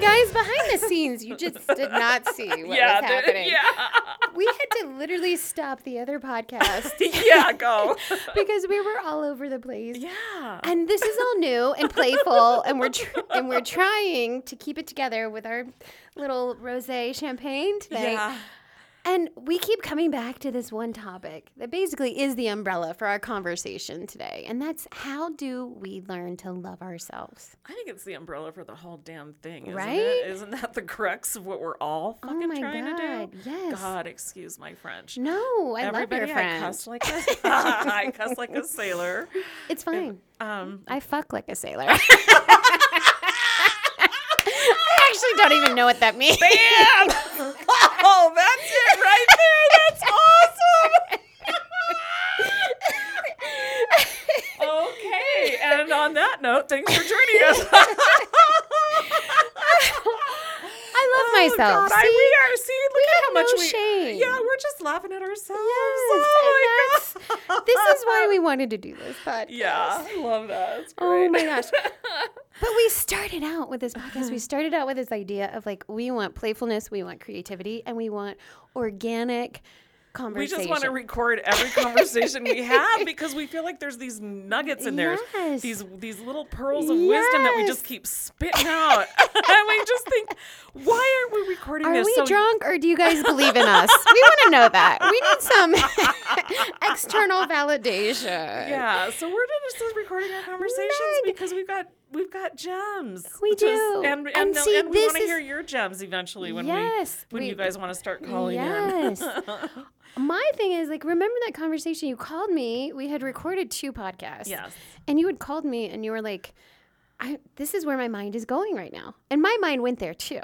Guys, behind the scenes, you just did not see what yeah, was the- happening. yeah, We had to literally stop the other podcast yeah. Go. because we were all over the place. yeah. And this is all new and playful, and we're tr- and we're trying to keep it together with our little rosé champagne today. Yeah. And we keep coming back to this one topic that basically is the umbrella for our conversation today, and that's how do we learn to love ourselves? I think it's the umbrella for the whole damn thing, isn't Right? it? Isn't that the crux of what we're all Oh fucking my trying God, to do? yes. God, excuse my French. No, I Everybody, love your I friend. cuss like a, I cuss like a sailor. It's fine. Um, I fuck like a sailor. I actually don't even know what that means. bam! oh, that's it right there. That's awesome. okay, and on that note, thanks for joining us. I love Oh, myself. God, I, See? we are. See, look We at have how much no we. shame. Yeah, we're just laughing at ourselves. Yes, oh my god. this is why we wanted to do this podcast. Yeah, I love that. It's great. Oh my gosh. But we started out with this podcast. We started out with this idea of like we want playfulness, we want creativity, and we want organic we just want to record every conversation we have because we feel like there's these nuggets in there, Yes. these these little pearls of wisdom that we just keep spitting out, and we just think, why aren't we recording Are this? Are we so drunk or do you guys believe in us? we want to know that. We need some external validation. Yeah, so we're just recording our conversations because we've got we've got gems. We do. and and, And see, and we want to is- hear your gems eventually when Yes, we when we- you guys want to start calling Yes. in. My thing is like remember that conversation you called me? We had recorded two podcasts. yes. And you had called me and you were like, I, this is where my mind is going right now. And my mind went there too.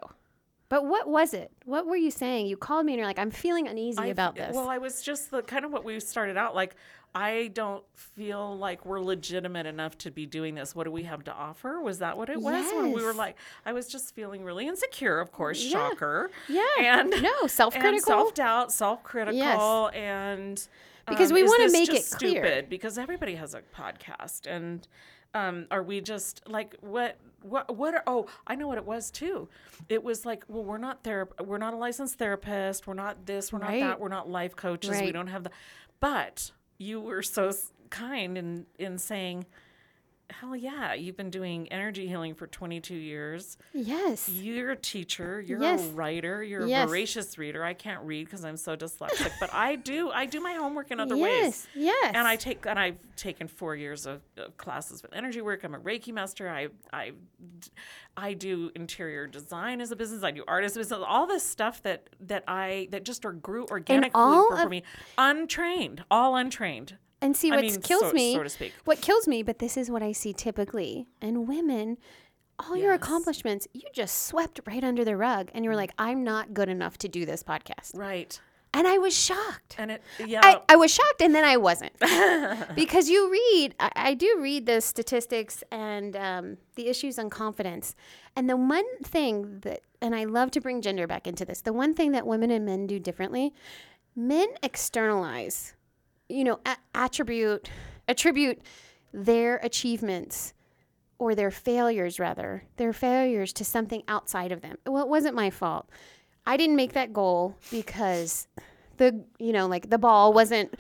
But what was it? What were you saying? You called me and you're like, I'm feeling uneasy I- about this. Well, I was just the kind of what we started out like. I don't feel like we're legitimate enough to be doing this. What do we have to offer? Was that what it was? When we were like, I was just feeling really insecure. Of course, Yeah. shocker. yeah. And no, self critical. self doubt, self critical, Yes. and Because um, we wanna make just it clear. Stupid because everybody has a podcast, and um, are we just like what? What? What? Are, oh, I know what it was too. It was like, well, we're not there. We're not a licensed therapist. We're not this. We're not Right. that. We're not life coaches. We don't have the. But you were so kind in in saying. Hell yeah, you've been doing energy healing for 22 years. yes. You're a teacher. You're Yes. a writer. You're Yes. a voracious reader. I can't read because I'm so dyslexic, but I do. I do my homework in other yes. ways. Yes. Yes. And I take and I've taken four years of, of classes with energy work. I'm a Reiki master. I I I do interior design as a business. I do art as a business. All this stuff that that I that just or grew organically all for, for of- me, untrained, all untrained. And see I what mean, kills so- me, so to speak. what kills me, but this is what I see typically in women. All your accomplishments, you just swept right under the rug, and you were like, "I'm not good enough to do this podcast," Right. and I was shocked. And it yeah. I, I was shocked, and then I wasn't because you read. I, I do read the statistics and um, the issues on confidence, and the one thing that, and I love to bring gender back into this. The one thing that women and men do differently, men externalize, you know, a- attribute attribute their achievements or their failures rather their failures to something outside of them well it wasn't my fault i didn't make that goal because the you know like the ball wasn't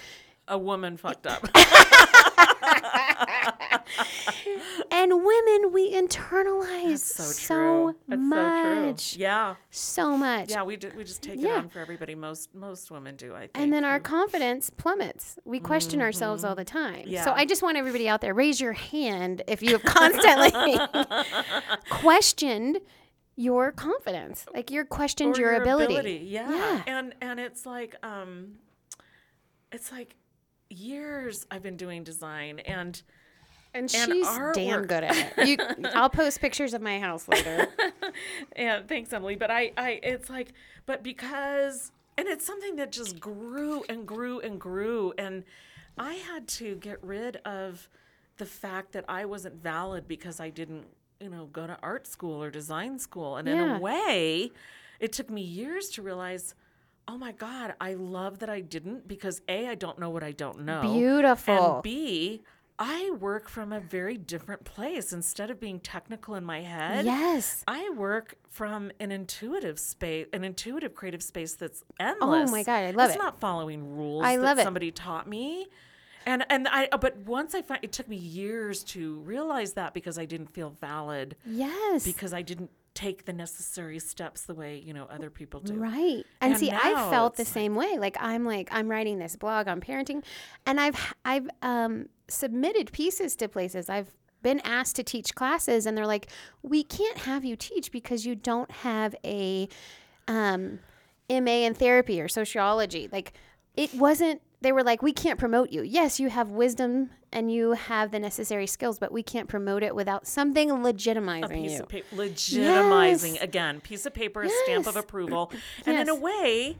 a woman fucked up. and women we internalize so so, much so. Yeah. so much Yeah, we do, we just take Yeah. it on for everybody. Most most women do, I think. and then our confidence plummets. We question ourselves all the time. Mm-hmm. Yeah. So I just want everybody out there raise your hand if you have constantly questioned your confidence. Like you're questioned or your, ability. Yeah. Yeah. And and it's like um it's like years I've been doing design and And And she's damn work- good at it. You, I'll post pictures of my house later. and thanks Emily, but I I it's like but because and it's something that just grew and grew and grew and I had to get rid of the fact that I wasn't valid because I didn't you know, go to art school or design school. And in a way, it took me years to realize, oh my God, I love that I didn't because A, I don't know what I don't know. Beautiful. And B, I work from a very different place. Instead of being technical in my head, yes. I work from an intuitive space, an intuitive creative space that's endless. Oh my God, I love it's it. not following rules I that love it. somebody taught me. And and I but once I find it took me years to realize that because I didn't feel valid Yes. because I didn't take the necessary steps the way, you know, other people do. Right. And, And see, I felt the it's same way. Like I'm like I'm writing this blog on parenting and I've I've um submitted pieces to places. I've been asked to teach classes and they're like, "We can't have you teach because you don't have a um MA in therapy or sociology." Like it wasn't they were like, "We can't promote you. Yes, you have wisdom and you have the necessary skills, but we can't promote it without something legitimizing piece you." of paper legitimizing Yes. again piece of paper a stamp of Yes. approval and in a way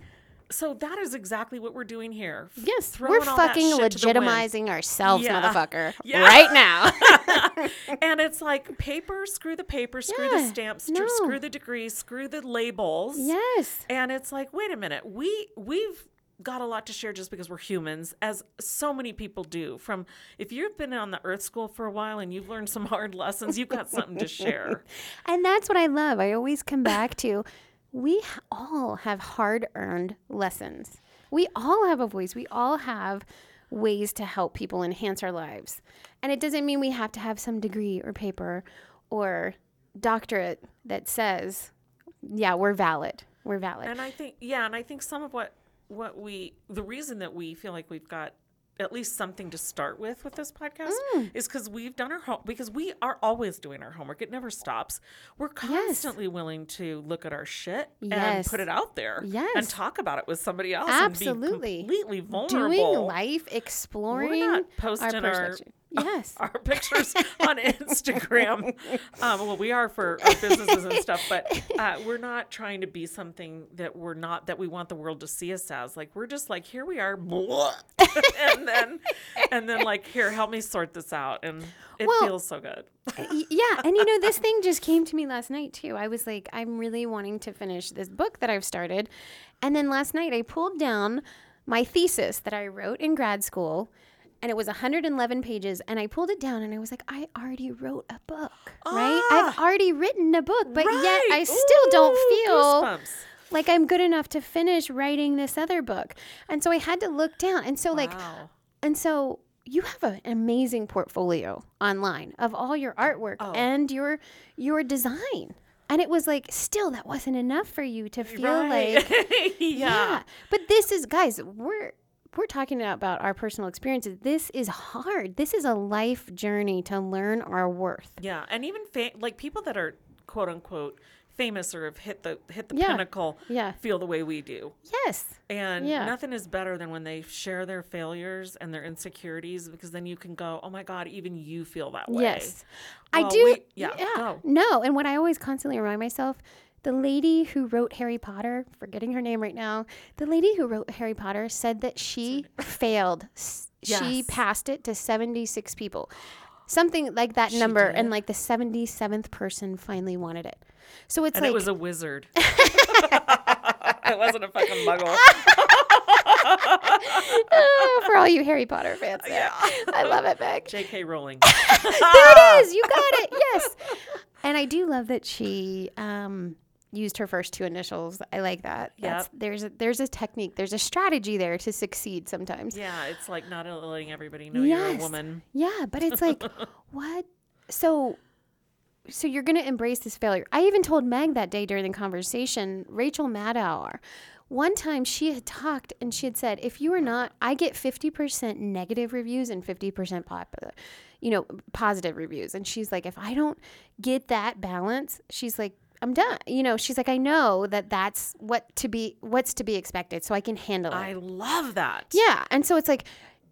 so that is exactly what we're doing here Yes, throwing we're fucking shit to the wind. legitimizing ourselves, Yeah. motherfucker, Yeah. right now. and it's like paper screw the paper screw the stamps no. screw the degrees screw the labels yes, and it's like wait a minute we we've got a lot to share just because we're humans as so many people do from if you've been on the earth school for a while and you've learned some hard lessons you've got something to share and that's what I love. I always come back to we all have hard earned lessons. We all have a voice. We all have ways to help people enhance our lives. And it doesn't mean we have to have some degree or paper or doctorate that says, yeah, we're valid. We're valid. And I think yeah, and I think some of what what we the reason that we feel like we've got at least something to start with with this podcast Mm. is because we've done our home because we are always doing our homework. It never stops. We're constantly willing to look at our shit and put it out there and talk about it with somebody else Absolutely. and be completely vulnerable. Doing life, exploring We're not posting our-. Yes. our pictures on Instagram. Um, well, we are for our businesses and stuff, but uh, we're not trying to be something that we're not that we want the world to see us as. Like we're just like here we are, and then and then like here, help me sort this out, and it Well, feels so good. Yeah and you know this thing just came to me last night too i was like i'm really wanting to finish this book that i've started and then last night i pulled down my thesis that i wrote in grad school and it was 111 pages and i pulled it down and i was like i already wrote a book right i've Ah. already written a book but yet i still don't feel goosebumps. like i'm good enough to finish writing this other book and so i had to look down and so like and so you have an amazing portfolio online of all your artwork Oh. and your your design. And it was like still that wasn't enough for you to feel Right. like yeah. But this is guys, we're we're talking about our personal experiences. This is hard. This is a life journey to learn our worth. Yeah, and even fa- like people that are quote unquote famous or have hit the hit the Yeah. pinnacle Yeah. feel the way we do. Yes. And Yeah. nothing is better than when they share their failures and their insecurities because then you can go, "Oh my god, even you feel that way." Yes. I do. we- yeah, go. No. And what I always constantly remind myself the lady who wrote Harry Potter, forgetting her name right now, the lady who wrote Harry Potter said that she failed. S- She passed it to 76 people. Something like that number. And like the 77th person finally wanted it. So it's And like, it was a wizard. it wasn't a fucking muggle. oh, for all you Harry Potter fans. there. I love it, Meg. J.K. Rowling. there it is. You got it. Yes. And I do love that she um, used her first two initials. I like that. That's, There's a, there's a technique. There's a strategy there to succeed sometimes. yeah, it's like not letting everybody know you're a woman. Yeah, but it's like, what? So, so you're gonna embrace this failure. I even told Meg that day during the conversation, Rachel Maddow. One time she had talked and she had said, if you are not, I get 50% negative reviews and 50% popular, you know, positive reviews. And she's like, if I don't get that balance, she's like, I'm done. You know, she's like, I know that that's what to be, what's to be expected. So I can handle it. I love that. yeah. And so it's like,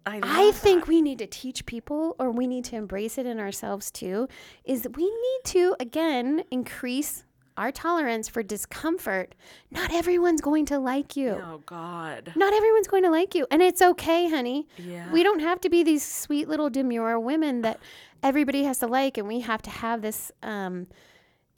I, I think we need to teach people, or we need to embrace it in ourselves too, is that we need to, again, increase our tolerance for discomfort. Not everyone's going to like you. Oh God. Not everyone's going to like you. And it's okay, honey. Yeah. We don't have to be these sweet little demure women that everybody has to like and we have to have this um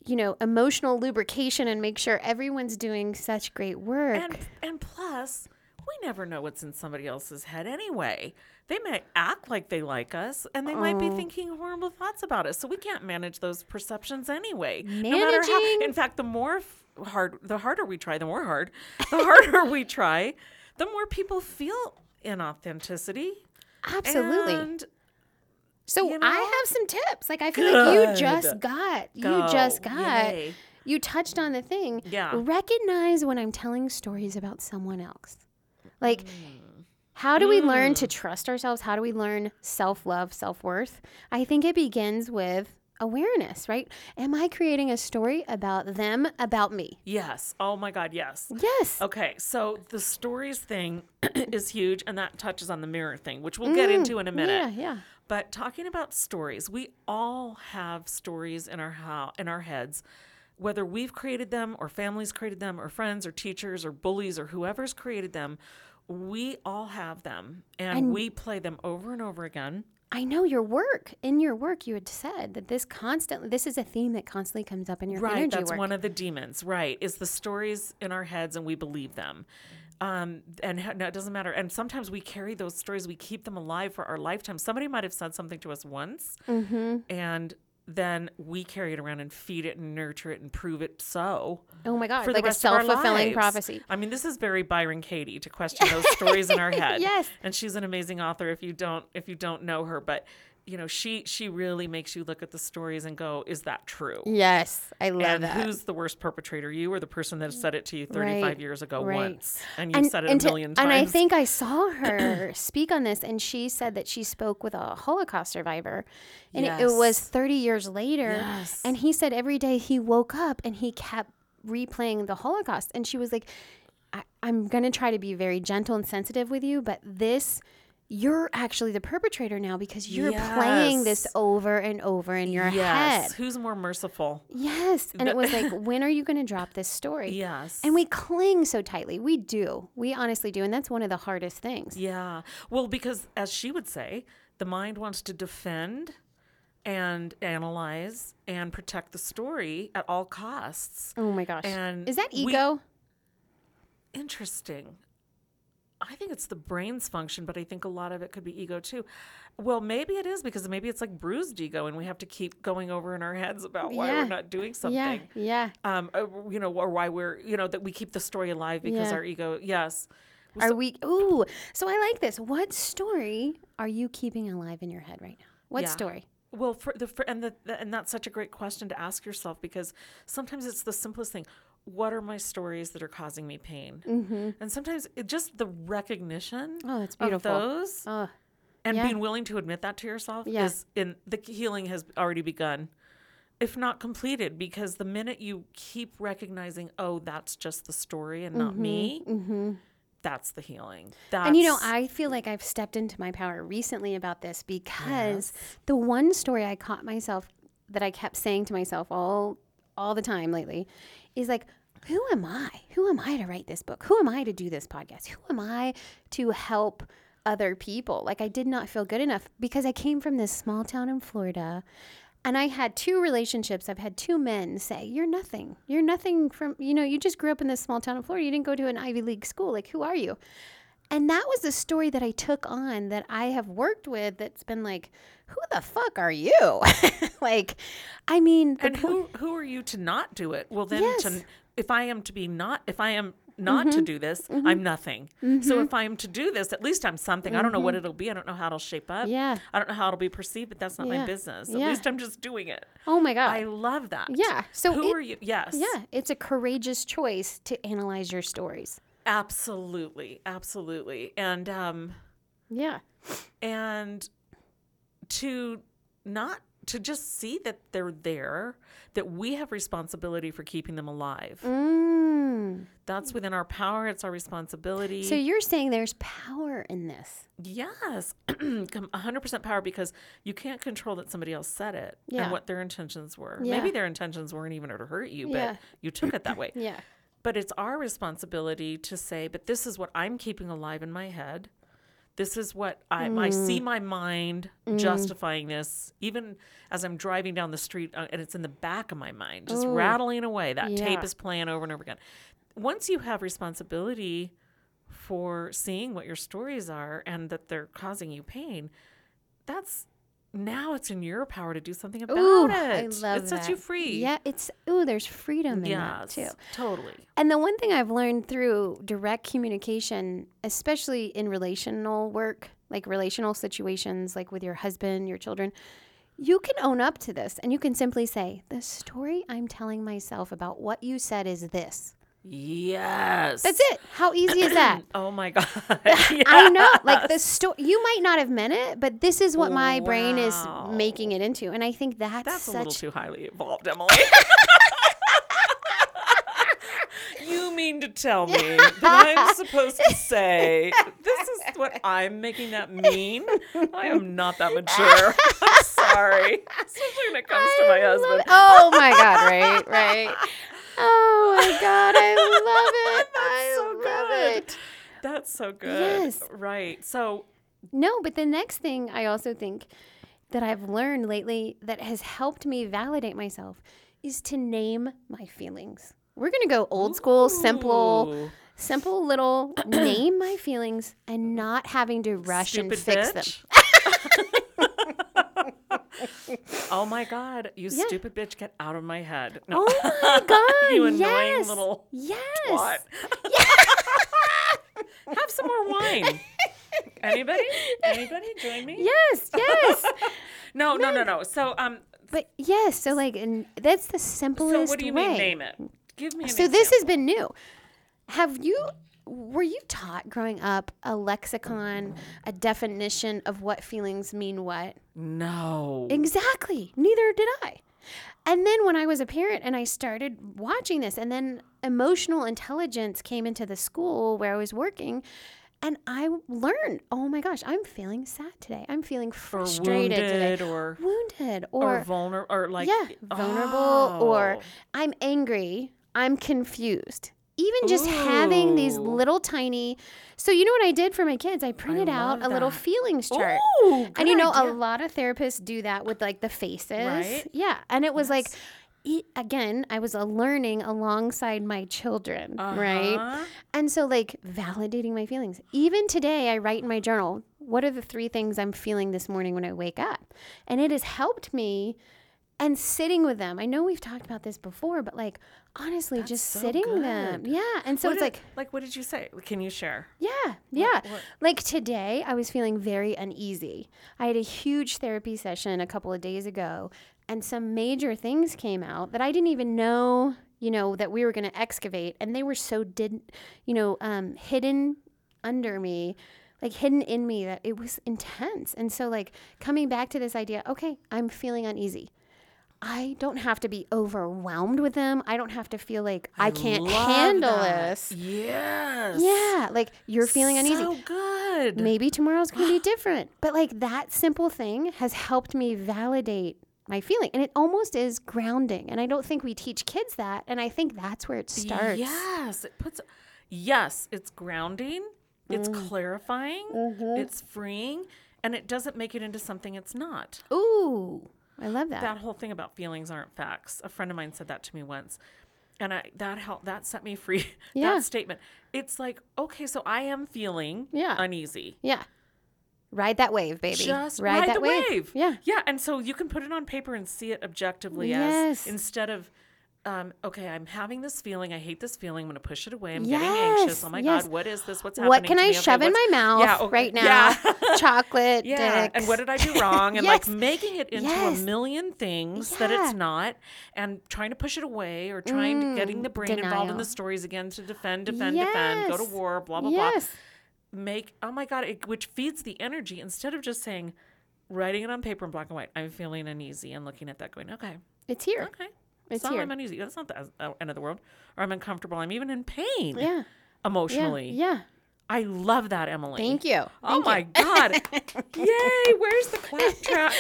you know emotional lubrication and make sure everyone's doing such great work And and plus, we never know what's in somebody else's head anyway. They may act like they like us, and they might be Oh. thinking horrible thoughts about us. So we can't manage those perceptions anyway. No matter how. Managing- In fact, the more f- hard, the harder we try, the more hard, the harder we try, the more people feel inauthenticity. absolutely And so you i have some tips like i feel like you just got you just got Yay. you touched on the thing Yeah. recognize when i'm telling stories about someone else like Mm. how do we learn to trust ourselves how do we learn self-love self-worth i think it begins with awareness right am i creating a story about them about me Yes. Oh my God. Yes. yes Okay, so the stories thing is huge, and that touches on the mirror thing, which we'll get into in a minute. Mm, yeah yeah But talking about stories, we all have stories in our how in our heads, whether we've created them or families created them or friends or teachers or bullies or whoever's created them. We all have them, and, And- we play them over and over again. I know your work. In your work, you had said that this constantly, this is a theme that constantly comes up in your head. right, energy that's work. one of the demons. Right, is the stories in our heads and we believe them. Um, and ha- no, it doesn't matter. And sometimes we carry those stories, we keep them alive for our lifetime. Somebody might have said something to us once, Mm-hmm. and then we carry it around and feed it and nurture it and prove it so oh my God, for like the a rest of our self fulfilling lives. prophecy. I mean, this is very Byron Katie to question those stories in our head. Yes. and she's an amazing author. If you don't, if you don't know her, but you know, she she really makes you look at the stories and go, "Is that true?" Yes, I love and that. who's the worst perpetrator? You or the person that said it to you 35 Right, years ago right. once, and you've said it a to- million times. And I think I saw her speak on this, and she said that she spoke with a Holocaust survivor, and it, it was 30 years later. Yes. And he said every day he woke up and he kept replaying the Holocaust, and she was like, I, "I'm gonna try to be very gentle and sensitive with you, but this." You're actually the perpetrator now because you're playing this Yes. over and over in your yes, head. who's more merciful? Yes. And it was like, when are you going to drop this story? Yes, And we cling so tightly. We do. We honestly do. And that's one of the hardest things. yeah. Well, because as she would say, the mind wants to defend and analyze and protect the story at all costs. Oh my gosh. And Is that we- ego? Interesting. I think it's the brain's function, but I think a lot of it could be ego too. Well, maybe it is because maybe it's like bruised ego, and we have to keep going over in our heads about why Yeah. we're not doing something. yeah. Yeah. Um, uh, you know, or why we're, you know, that we keep the story alive because Yeah. our ego. Yes. Are we? Ooh. So I like this. What story are you keeping alive in your head right now? What Yeah. story? Well, for the for, and the, the and that's such a great question to ask yourself because sometimes it's the simplest thing. What are my stories that are causing me pain? Mm-hmm. And sometimes it, just the recognition Oh, that's of those Oh, and yeah. being willing to admit that to yourself Yeah. is in the healing has already begun if not completed because the minute you keep recognizing oh that's just the story and not me that's the healing that's, And you know, I feel like I've stepped into my power recently about this because the one story I caught myself that I kept saying to myself all all the time lately is like who am I? Who am I to write this book? Who am I to do this podcast? Who am I to help other people? Like I did not feel good enough because I came from this small town in Florida and I had two relationships. I've had two men say, You're nothing. You're nothing from, you know, you just grew up in this small town in Florida. You didn't go to an Ivy League school. Like, who are you? And that was the story that I took on that I have worked with that's been like, Who the fuck are you? like, I mean, and who who are you to not do it well then Yes. to if i am to be not if i am not Mm-hmm. to do this i'm nothing so if i'm to do this at least i'm something i don't know what it'll be i don't know how it'll shape up Mm-hmm. Yeah. i don't know how it'll be perceived but that's not my business at Yeah. least i'm just doing it oh my God. i love that yeah. So, who it- are you yes yeah, it's a courageous choice to analyze your stories. Absolutely absolutely and um Yeah. and to not to just see that they're there that we have responsibility for keeping them alive Mm. that's within our power it's our responsibility So you're saying there's power in this. yes 100% power because you can't control that somebody else said it Yeah. and what their intentions were Yeah. maybe their intentions weren't even to hurt you but Yeah. you took it that way Yeah. But it's our responsibility to say but this is what i'm keeping alive in my head this is what I, I see my mind justifying this, even as I'm driving down the street uh, and it's in the back of my mind, just rattling away. That tape is playing over and over again. Once you have responsibility for seeing what your stories are and that they're causing you pain, that's now it's in your power to do something about Ooh, it. I love it sets you free. Yeah, it's ooh, there's freedom in that too. totally. And the one thing I've learned through direct communication, especially in relational work, like relational situations, like with your husband, your children, you can own up to this and you can simply say, The story I'm telling myself about what you said is this. Yes. That's it. How easy is that? Oh my god. I know. Like the story, you might not have meant it, but this is what my brain is making it into. And I think that's, That's a such. little too highly evolved, Emily. you mean to tell me that I'm supposed to say this is what I'm making that mean? I am not that mature. I'm sorry. Especially when it comes to my husband. it. Oh my God, right, right. Oh my God, I love it. I so love good. it. That's so good. Yes. Right. So No, but the next thing I also think that I've learned lately that has helped me validate myself is to name my feelings. We're going to go old school, simple, Ooh. simple little name my feelings and not having to rush Stupid and fix them. oh my god, you Yeah. stupid bitch, get out of my head. No. Oh my God. you annoying yes. little Yes. twat. Have some more wine. Anybody? Anybody join me? Yes, yes. No, no, no, no. So um but yes, so like and that's the so simplest what do you way. mean name it? Give me So this has been new. Have you were you taught growing up a lexicon, a definition of what feelings mean what? No. Exactly. Neither did I. And then when I was a parent and I started watching this and then emotional intelligence came into the school where I was working and I learned, oh my gosh, I'm feeling sad today. I'm feeling or frustrated today. wounded or Wounded or, or, vulnerable or like yeah, vulnerable or Oh. I'm angry, I'm confused. Even just having these little tiny So you know what I did for my kids? I printed out love a little feelings chart. Ooh, and you know, idea. a lot of therapists do that with like the faces. Right. Yeah. And it was like Yes. e- again, I was a learning alongside my children, right? Uh-huh. And so, like, validating my feelings. Even today, I write in my journal, what are the three things I'm feeling this morning when I wake up? And it has helped me and sitting with them. I know we've talked about this before, but like, honestly, just so sitting them. Yeah. And so What it's did- like, like what did you say? Can you share? yeah, yeah. what- Like today, I was feeling very uneasy. I had a huge therapy session a couple of days ago, and some major things came out that I didn't even know, you know, that we were going to excavate, and they were so did, you know, um, hidden under me. Like hidden in me that it was intense. And so, like, coming back to this idea, okay, I'm feeling uneasy. I don't have to be overwhelmed with them. I don't have to feel like I, can't handle that. this. Yes. Yeah, like you're feeling uneasy So good. maybe tomorrow's going to be different. But like that simple thing has helped me validate my feeling. And it almost is grounding. And I don't think we teach kids that. And I think that's where it starts. Yes, it puts. Yes, it's grounding. It's Mm. clarifying. Mm-hmm. It's freeing, and it doesn't make it into something it's not. Ooh, I love that. That whole thing about feelings aren't facts. A friend of mine said that to me once, and I that helped. That set me free. Yeah. That statement. It's like okay, so I am feeling Yeah. uneasy. yeah. Ride that wave, baby. Just ride, ride, that the wave. Yeah. Yeah, and so you can put it on paper and see it objectively Yes. as instead of, um, okay, I'm having this feeling. I hate this feeling. I'm going to push it away. I'm Yes, getting anxious. Oh my yes. God, what is this? What's happening? What can I? Okay, shove in my mouth Yeah, okay, right now? Yeah. Chocolate, Yeah, dicks. and what did I do wrong? And like making it into Yes. a million things that it's not, and trying to push it away, or trying to getting the brain involved in Mm, the stories again to defend, defend, defend, go to war, blah blah blah yes. make oh my god it, which feeds the energy instead of just saying writing it on paper in black and white i'm feeling uneasy and looking at that going okay It's here. okay It's so here. i'm uneasy that's not the uh, end of the world or i'm uncomfortable i'm even in pain Yeah. Yeah. emotionally Yeah. i love that emily Thank you. oh Thank my you. god yay where's the clap track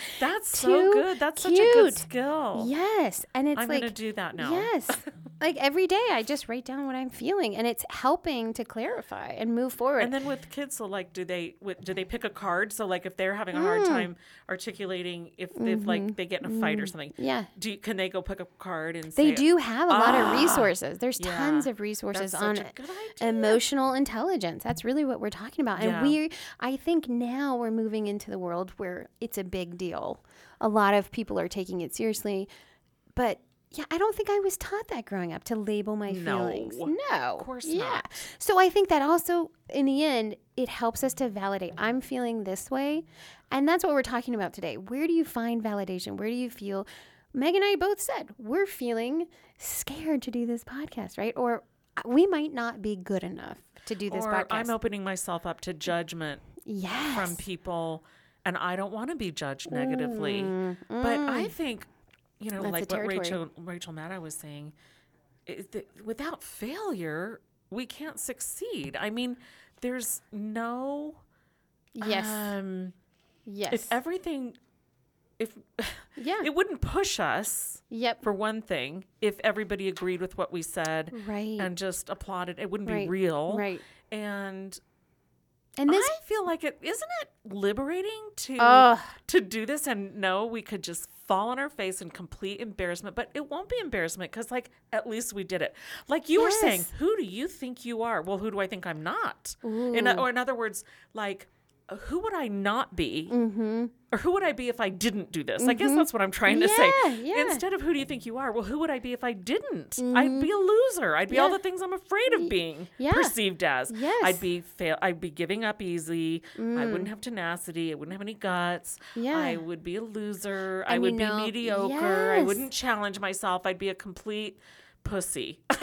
that's so good that's such a good skill Yes. And it's i'm like gonna do that now Yes. like every day I just write down what I'm feeling and it's helping to clarify and move forward. And then with kids, so like, do they what, do they pick a card? So like, if they're having a hard hmm. time articulating, if if like mm-hmm. they get in a fight or mm-hmm. something, yeah. do you, can they go pick a card and They do have a lot of Ah, resources. There's yeah. tons of resources on such a it. good idea. Emotional intelligence. That's really what we're talking about. And Yeah. we I think now we're moving into the world where it's a big deal. A lot of people are taking it seriously. But yeah, I don't think I was taught that growing up to label my feelings. No. No. Of course yeah. not. So I think that also in the end it helps us to validate I'm feeling this way. And that's what we're talking about today. Where do you find validation? Where do you feel Meg and I both said we're feeling scared to do this podcast, right? Or uh, we might not be good enough to do this or podcast. I'm opening myself up to judgment yes. from people, and I don't want to be judged negatively. Mm, but I mm. think, you know, That's like what. Rachel Rachel Maddow was saying, is that without failure, we can't succeed. I mean, there's no yes. um, yes. if everything if yeah. it wouldn't push us yep. for one thing if everybody agreed with what we said Right. and just applauded it wouldn't Right. be real right. and And this I feel like it isn't it liberating to Ugh. to do this and know we could just fall on our face in complete embarrassment, but it won't be embarrassment because like at least we did it. Like you were saying, who do you think you are? Well, who do I think I'm not? In or in other words, like who would I not be? Mm-hmm. Or who would I be if I didn't do this? I guess that's what I'm trying to say. Yeah, yeah. Instead of who do you think you are? Well, who would I be if I didn't? I'd be a loser. I'd be all Mm-hmm. The things I'm afraid of being yeah. perceived as. Yes. I'd be fail. I'd be giving up easy. I wouldn't have tenacity. I wouldn't have any guts. Mm. Yeah. I would be a loser. I would you be know- mediocre. I wouldn't challenge myself. I'd be a complete pussy.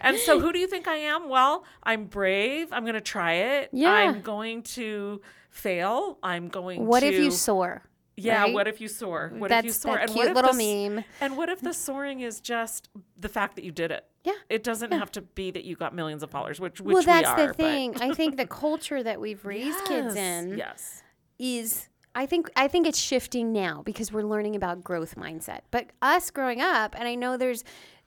and so who do you think I am? Well, I'm brave. I'm going to try it. Yeah. I'm going to fail. I'm going What to What if you soar? Yeah, right? what if you soar? What That's if you soar? that what cute if little the meme. And what if the soaring is just the fact that you did it? Yeah. It doesn't have to be that you got millions of followers, which which well, that's we are, the thing. I think the culture that we've raised kids in Yes. is I think I think it's shifting now because we're learning about growth mindset. But us growing up, and I know there's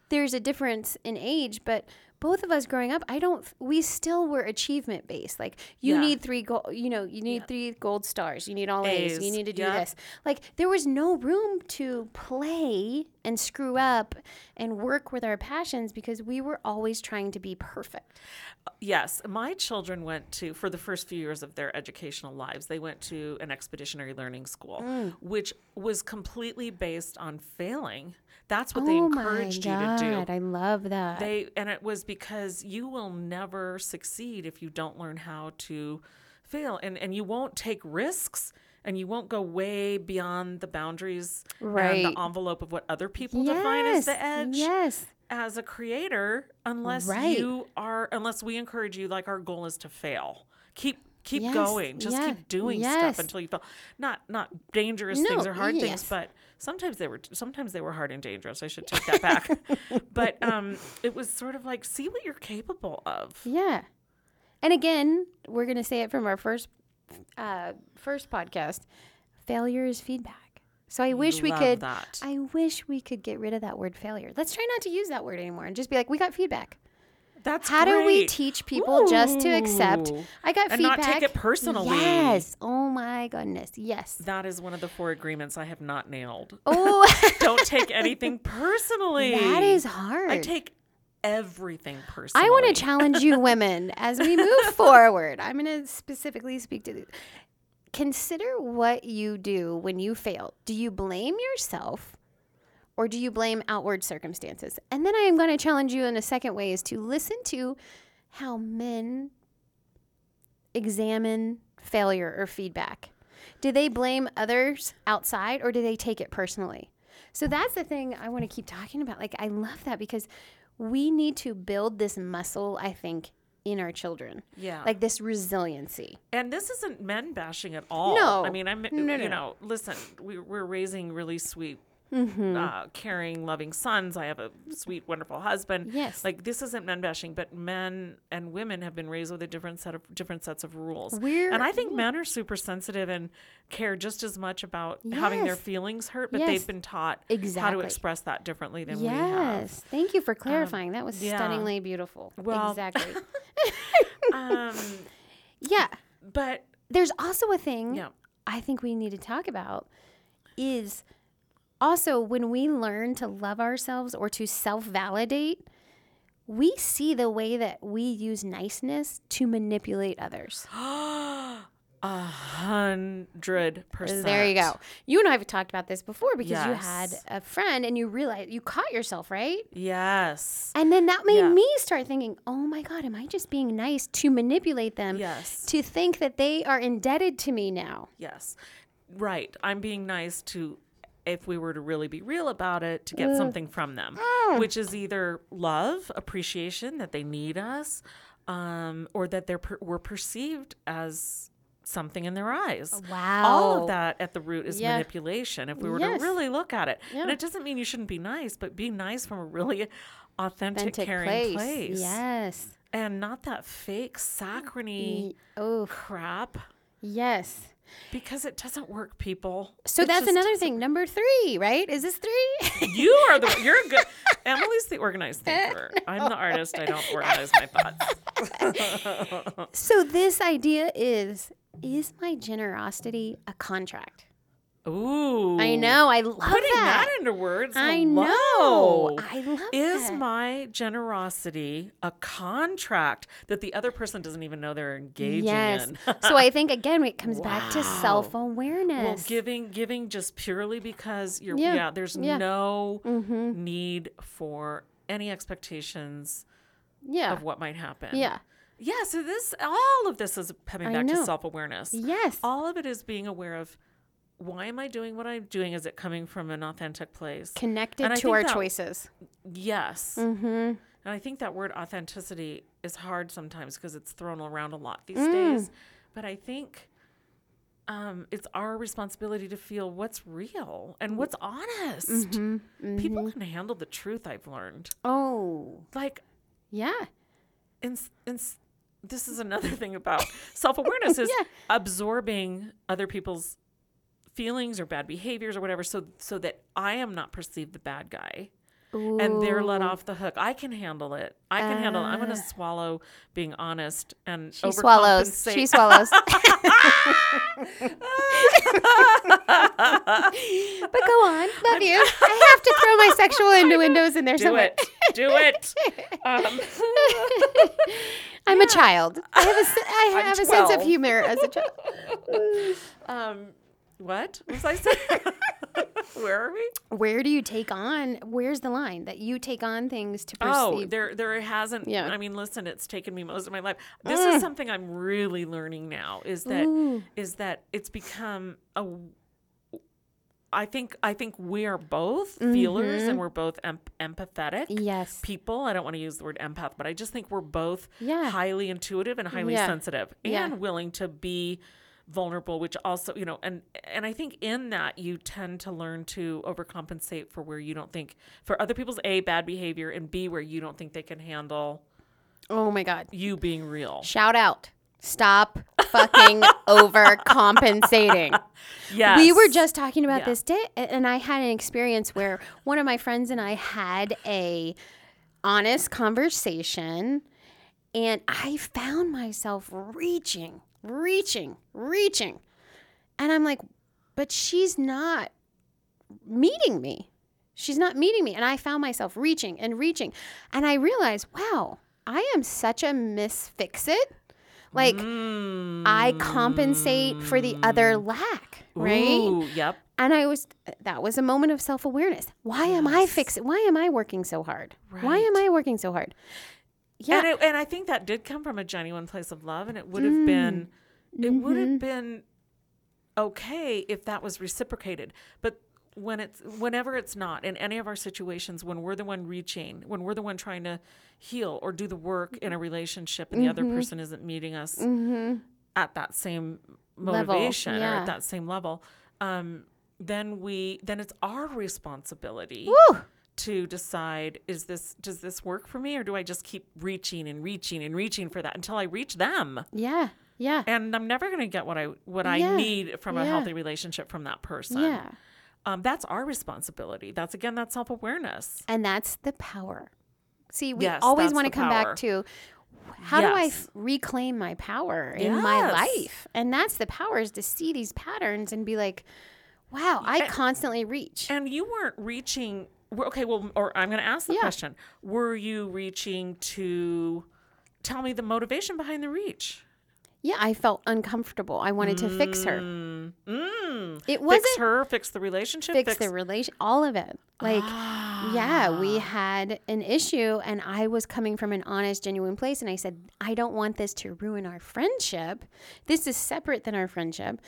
there's a difference in age, but both of us growing up, I don't we still were achievement based. Like you Yeah. need three gold, you know, you need three gold stars, you need all A's, you need to do this. Like there was no room to play and screw up and work with our passions because we were always trying to be perfect. Yes, my children went to for the first few years of their educational lives. They went to an expeditionary learning school, Mm. which was completely based on failing. That's what they oh my encouraged you to do. I love that. They and it was because you will never succeed if you don't learn how to fail and and you won't take risks and you won't go way beyond the boundaries and the envelope of what other people define as the edge Yes. as a creator unless Right. you are unless we encourage you like our goal is to fail keep keep Yes, going just yeah, keep doing yes. stuff until you fail not not dangerous things No, or hard yes. things but sometimes they were sometimes they were hard and dangerous i should take that back but um it was sort of like see what you're capable of Yeah. And again, we're going to say it from our first uh, first podcast. Failure is feedback. So I wish we could that. I wish we could get rid of that word failure. Let's try not to use that word anymore and just be like we got feedback. That's How do we teach people just to accept I got feedback. And not take it personally. Yes. Oh my goodness. Yes. that is one of the four agreements i have not nailed Oh, don't take anything personally that is hard. I take everything personally. I want to challenge you women as we move forward. I'm going to specifically speak to this. Consider what you do when you fail. Do you blame yourself or do you blame outward circumstances? And then I am going to challenge you in a second way is to listen to how men examine failure or feedback. Do they blame others outside or do they take it personally? So that's the thing I want to keep talking about. Like, I love that because we need to build this muscle, I think, in our children. Yeah. Like this resiliency. and this isn't men bashing at all. No. I mean, I'm, No, no, you no. know, listen, we, we're raising really sweet uh, caring, loving sons. I have a sweet, wonderful husband. Yes. Like this isn't men bashing, but men and women have been raised with a different set of different sets of rules. We're- and I think men are super sensitive and care just as much about having their feelings hurt, but Yes. they've been taught exactly. how to express that differently than we have. Yes. Thank you for clarifying. that was yeah. stunningly beautiful. Well- exactly. Um, yeah. but There's also a thing yeah, I think we need to talk about is also when we learn to love ourselves or to self validate, we see the way that we use niceness to manipulate others. a hundred percent. There you go. You and I have talked about this before because you had a friend and you realized you caught yourself, right? Yes. And then that made Yeah. me start thinking, oh my God, am I just being nice to manipulate them? Yes. To think that they are indebted to me now. Yes. Right. I'm being nice to, if we were to really be real about it, to get something from them, Mm. which is either love, appreciation that they need us, um, or that they're per- we're perceived as something in their eyes. All Wow. of that at the root is Yeah. manipulation. If we were Yes. to really look at it, Yeah. and it doesn't mean you shouldn't be nice, but be nice from a really authentic, Authentic caring place. place, Yes. and not that fake saccharine Oh, crap. yes. Because it doesn't work, people. So It that's another thing. Number three, right? Is this three? You are the you're a good. Emily's the organized thinker. I'm the artist. I don't organize my thoughts. so this idea is is my generosity a contract? Ooh, I know. I love Putting that. that into words. I hello. know. I love Is that. my generosity a contract that the other person doesn't even know they're engaging yes. in? so I think again it comes back to self awareness. Well, giving giving just purely because you're Yeah. yeah, there's Yeah. no mm-hmm. need for any expectations Yeah. of what might happen. Yeah. Yeah, so this all of this is coming back to self-awareness. Yes. All of it is being aware of why am I doing what I'm doing? Is it coming from an authentic place? Connected And to our that- choices. Yes. Mm-hmm. And I think that word authenticity is hard sometimes because it's thrown around a lot these Mm. days. But I think um, it's our responsibility to feel what's real and what's honest. Mm-hmm. People can handle the truth, I've learned. Oh. Like, Yeah. And, in, this is another thing about self-awareness is Yeah. absorbing other people's feelings or bad behaviors or whatever so so that I am not perceived the bad guy and they're let off the hook. I can handle it. I can handle it. I'm going Ah. to swallow being honest and She swallows. She swallows. but go on. Love you. I have to throw my sexual innuendos in there Do somewhere. it. Do it. Um, I'm a child. I have a, I I'm have a sense of humor as a child. um, what was I saying? Where are we? Where do you take on? Where's the line that you take on things to perceive? Oh, there there hasn't. Yeah. I mean, listen, it's taken me most of my life. This is something I'm really learning now. Is that is Ooh. that it's become a. I think I think we are both feelers Mm-hmm. and we're both em- empathetic yes. people. I don't want to use the word empath, but I just think we're both Yeah. highly intuitive and highly Yeah. sensitive Yeah. and willing to be vulnerable which also you know and and i think in that you tend to learn to overcompensate for where you don't think for other people's a bad behavior and b where you don't think they can handle Oh my God. you being real Shout out. Stop fucking overcompensating. yes We were just talking about Yeah. this day, and I had an experience where one of my friends and I had a honest conversation, and I found myself reaching, reaching, reaching, and I'm like, but she's not meeting me. She's not meeting me, and I found myself reaching and reaching, and I realized, wow, I am such a misfixit. Like I compensate for the other lack, right? Mm. Ooh, yep And I was that was a moment of self-awareness. Why am I fixing why am I working so hard? Why am I working so hard? Yeah. and, it, and i think that did come from a genuine place of love and it would have mm. been it would have mm-hmm. been okay if that was reciprocated. But when it's whenever it's not in any of our situations when we're the one reaching when we're the one trying to heal or do the work in a relationship and the other mm-hmm. person isn't meeting us mm-hmm. at that same motivation or at that same level um then we then it's our responsibility Woo! To decide is this does this work for me or do I just keep reaching and reaching and reaching for that until I reach them? Yeah. Yeah. And I'm never going to get what I what I need from a healthy relationship from that person. Yeah. Um, that's our responsibility. That's again that self awareness. And that's the power. See, we Yes, always want to come power. back to how do I reclaim my power in my life? And that's the power is to see these patterns and be like, wow, I And- constantly reach. And you weren't reaching. We're- Okay, well, or I'm going to ask the Yeah. question: Were you reaching to tell me the motivation behind the reach? yeah, I felt uncomfortable. I wanted to fix her. Mm, mm. It Fix wasn't her, fix the relationship, fix the relation, all of it. Like, yeah, Ah. we had an issue, and I was coming from an honest, genuine place. And I said, I don't want this to ruin our friendship. This is separate than our friendship.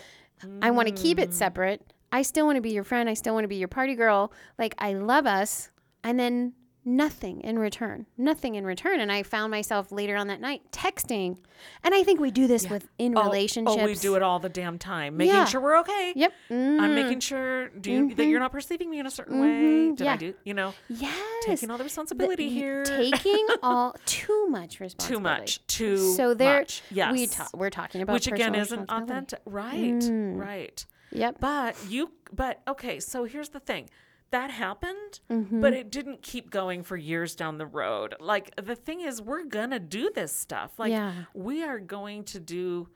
I want to keep Mm. it separate. I still want to be your friend. I still want to be your party girl. Like, I love us. And then nothing in return. Nothing in return. And I found myself later on that night texting. And I think we do this with in Oh, relationships. Oh, we do it all the damn time, making Yeah. sure we're okay. Yep. I'm Mm. making sure do you, that you're mm-hmm. not perceiving me in a certain mm-hmm. way. Did I do? You know, Yes. taking all the responsibility y- here. taking all too much responsibility. too much. Too So there, much. Yes. we ta- we're talking about Which again isn't authentic. Right. Mm. Right. Yep. But you. But okay. So here's the thing. That happened, Mm-hmm. but it didn't keep going for years down the road. Like the thing is, we're gonna do this stuff. Like Yeah. we are going to do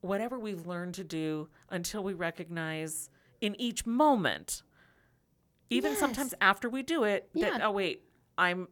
whatever we've learned to do until we recognize in each moment, even Yes. sometimes after we do it, that Yeah. oh wait, I'm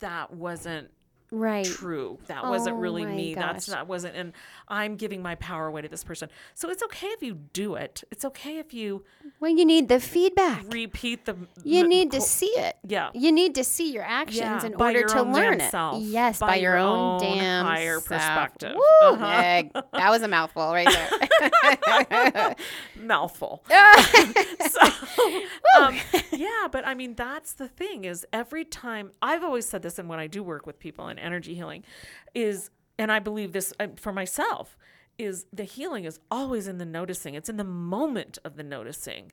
that wasn't Right. true. That wasn't Oh really my me. That's that wasn't and I'm giving my power away to this person. So it's okay if you do it. It's okay if you Well, you need the feedback. repeat the You the need to see it. Yeah. You need to see your actions Yeah, in order to learn it. self. Yes, by, By your, your own, damn higher self. perspective. Woo, Uh-huh. That was a mouthful right there. mouthful. so, um, yeah, but I mean, that's the thing is every time I've always said this, and when I do work with people in energy healing, is, and I believe this uh, for myself, is the healing is always in the noticing. It's in the moment of the noticing.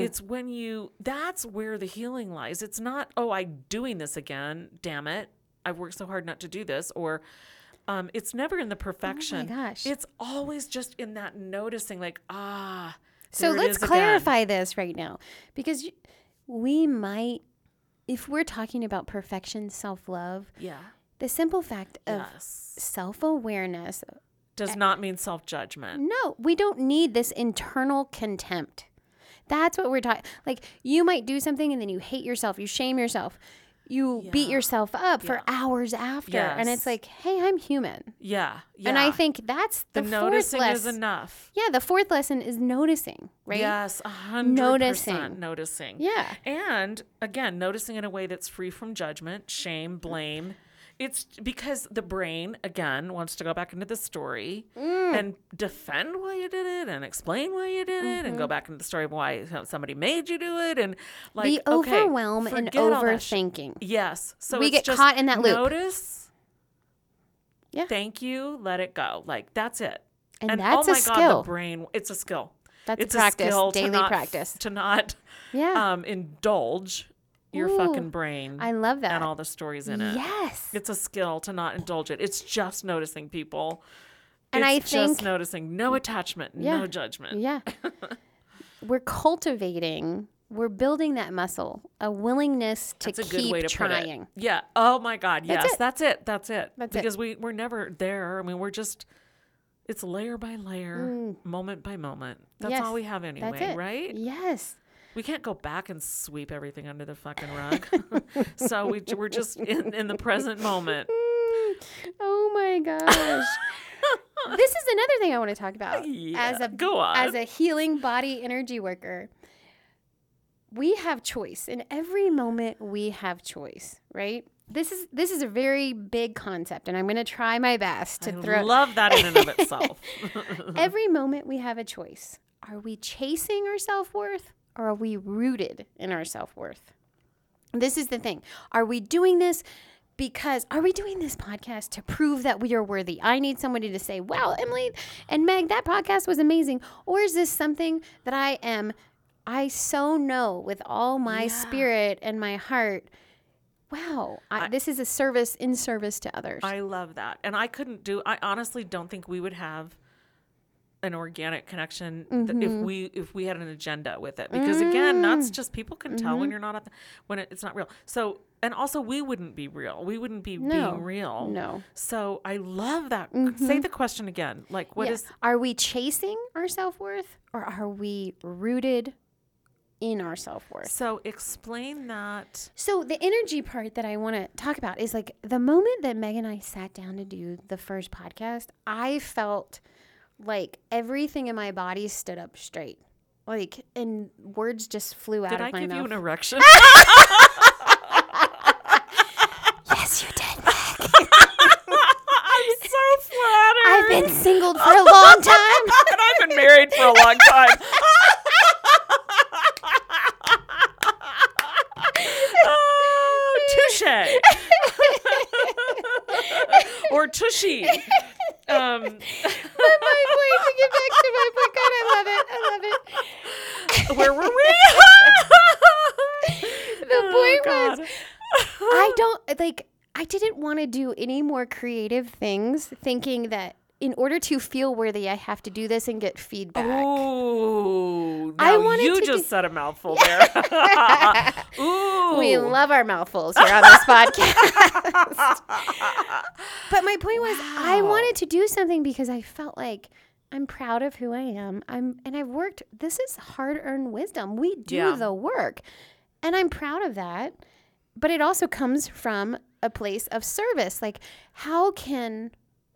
It's when you, that's where the healing lies. It's not, oh, I'm doing this again. Damn it. I've worked so hard not to do this. Or, um, it's never in the perfection. gosh. It's always just in that noticing, like, ah. So let's is again. clarify this right now because you, we might, if we're talking about perfection, self love, Yeah. The simple fact of Yes. self awareness. Does eh, not mean self judgment. No, we don't need this internal contempt. That's what we're talking. Like you might do something and then you hate yourself, you shame yourself, you beat yourself up for hours after, and it's like, hey, I'm human. Yeah. yeah. And I think that's the the, fourth noticing is lesson. enough. Yeah, the fourth lesson is noticing, right? Yes, a hundred Noticing. noticing. Yeah. And again, noticing in a way that's free from judgment, shame, blame. It's because the brain, again, wants to go back into the story Mm. and defend why you did it and explain why you did it and go back into the story of why somebody made you do it and like the okay, overwhelm and forget all that shit. overthinking. Yes. So We get caught in that loop. Notice. Yeah. Thank you. Let it go. Like that's it. And that's oh a my god, skill. the brain. It's a skill. That's it's a practice, skill to daily not- practice. to not Yeah. um indulge your Ooh, fucking brain I love that. and all the stories in it. Yes. It's a skill to not indulge it. It's just noticing people. And it's I just think- noticing no attachment, Yeah. no judgment. Yeah. we're cultivating, we're building that muscle, a willingness to That's a keep good way to trying. it. Yeah. Oh my God. That's yes. it. That's it. That's it. That's it. because we we're never there. I mean, we're just. It's layer by layer, moment by moment. That's Mm. Yes, all we have anyway, right? Yes. We can't go back and sweep everything under the fucking rug. so we, we're just in, in the present moment. Oh my gosh. this is another thing I want to talk about Yeah, as a go on. as a healing body energy worker. We have choice. In every moment we have choice, right? This is this is a very big concept and I'm going to try my best to I throw love that in and of itself. Every moment we have a choice. Are we chasing our self worth or are we rooted in our self worth? This is the thing. Are we doing this because, are we doing this podcast to prove that we are worthy? I need somebody to say, wow, Emily and Meg, that podcast was amazing. Or is this something that I am I so know with all my Yeah. spirit and my heart, wow, I, I- this is a service in service to others. I love that. And I couldn't do I honestly don't think we would have an organic connection th- if Mm-hmm. we if we had an agenda with it because again that's Mm. just people can tell Mm-hmm. when you're not at the, when it, it's not real so and also we wouldn't be real we wouldn't be No. being real no. so i love that say the question again like what Yeah. is Are we chasing our self worth or are we rooted in our self worth? so explain that So the energy part that I want to talk about is like the moment that Meg and I sat down to do the first podcast, I felt like everything in my body stood up straight. Like and words just flew out did of i my give mouth. you an erection yes, you did. i'm so flattered I've been singled for a long time. and i've been married for a long time oh, touche or tushy um but my point to get back to my point, God, I love it. I love it. where were we The Oh, point was God. I don't like I didn't want to do any more creative things thinking that in order to feel worthy I have to do this and get feedback. Ooh, I wanted you to just be- said a mouthful there. Ooh, We love our mouthfuls here on this podcast. but my point was I wanted to do something because I felt like I'm proud of who I am. I'm and I've worked this is hard-earned wisdom. We do Yeah. the work. And I'm proud of that. But it also comes from a place of service. Like how can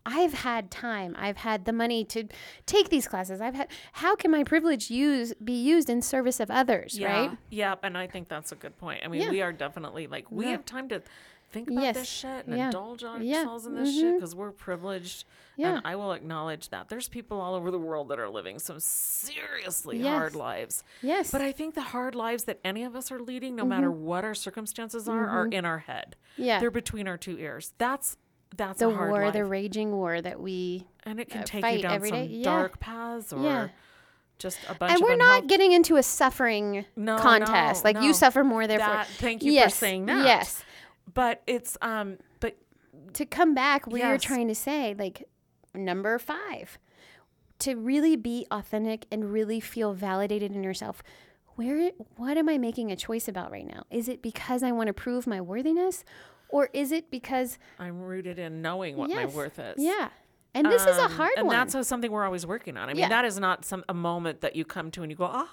I've had time. I've had the money to take these classes. I've had how can my privilege use be used in service of others, yeah, right? yeah, and I think that's a good point. I mean, Yeah. we are definitely like we Yeah. have time to think about Yes. this shit and Yeah. indulge Yeah. ourselves in this shit Mhm. because we're privileged. Yeah. And I will acknowledge that there's people all over the world that are living some seriously Yes. hard lives. Yes. But I think the hard lives that any of us are leading, no matter Mm-hmm. what our circumstances are, are in our head. yeah. They're between our two ears. That's that's the a hard war, life. the raging war that we and it can uh, take you down some. Yeah. dark paths or Yeah. just a bunch of and we're unhealth- not getting into a suffering No, contest. no, like you suffer more, therefore. That- thank you for saying that. Yes. But it's um but To come back where you're trying to say, like number five, to really be authentic and really feel validated in yourself. Where what am I making a choice about right now? Is it because I want to prove my worthiness? Or is it because I'm rooted in knowing what yes, my worth is. Yeah. And this is a Um, hard and one. And that's something we're always working on. I mean, Yeah. that is not some a moment that you come to and you go, ah,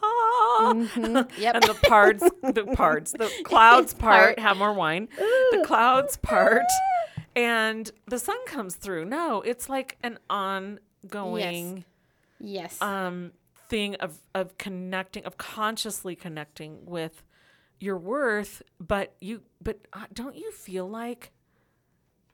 Mhm. Yep. and the parts, the parts, the clouds Part. part, have more wine, the clouds part, and the sun comes through. No, it's like an ongoing yes. um, thing of of connecting, of consciously connecting with your worth. But you, but uh, don't you feel like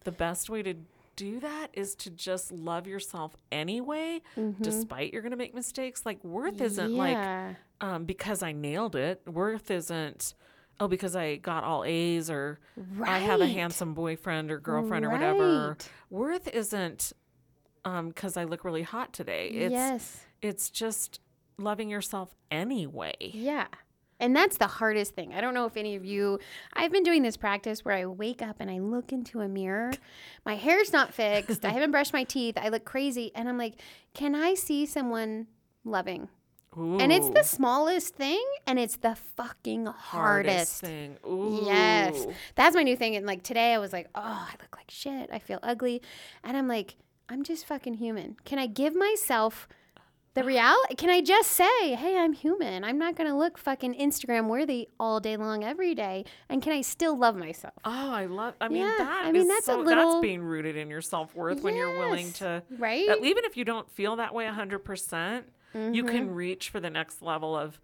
the best way to do that is to just love yourself anyway, despite you're gonna make mistakes. Like worth isn't like um, because I nailed it. Worth isn't oh because I got all A's or I have a handsome boyfriend or girlfriend or whatever. Worth isn't um because I look really hot today. It's yes. it's just loving yourself anyway. Yeah. And that's the hardest thing. I don't know if any of you, I've been doing this practice where I wake up and I look into a mirror. My hair's not fixed. I haven't brushed my teeth. I look crazy. And I'm like, can I see someone loving? And it's the smallest thing and it's the fucking hardest. thing. Ooh. Yes. That's my new thing. And like today I was like, oh, I look like shit. I feel ugly. And I'm like, I'm just fucking human. Can I give myself the reality? Can I just say, hey, I'm human. I'm not going to look fucking Instagram worthy all day long every day. And can I still love myself? Oh, I love. I mean, Yeah, that I mean, is that's a little- That's being rooted in your self worth when you're willing to. Right? Even if you don't feel that way hundred percent, you Mhm. can reach for the next level of.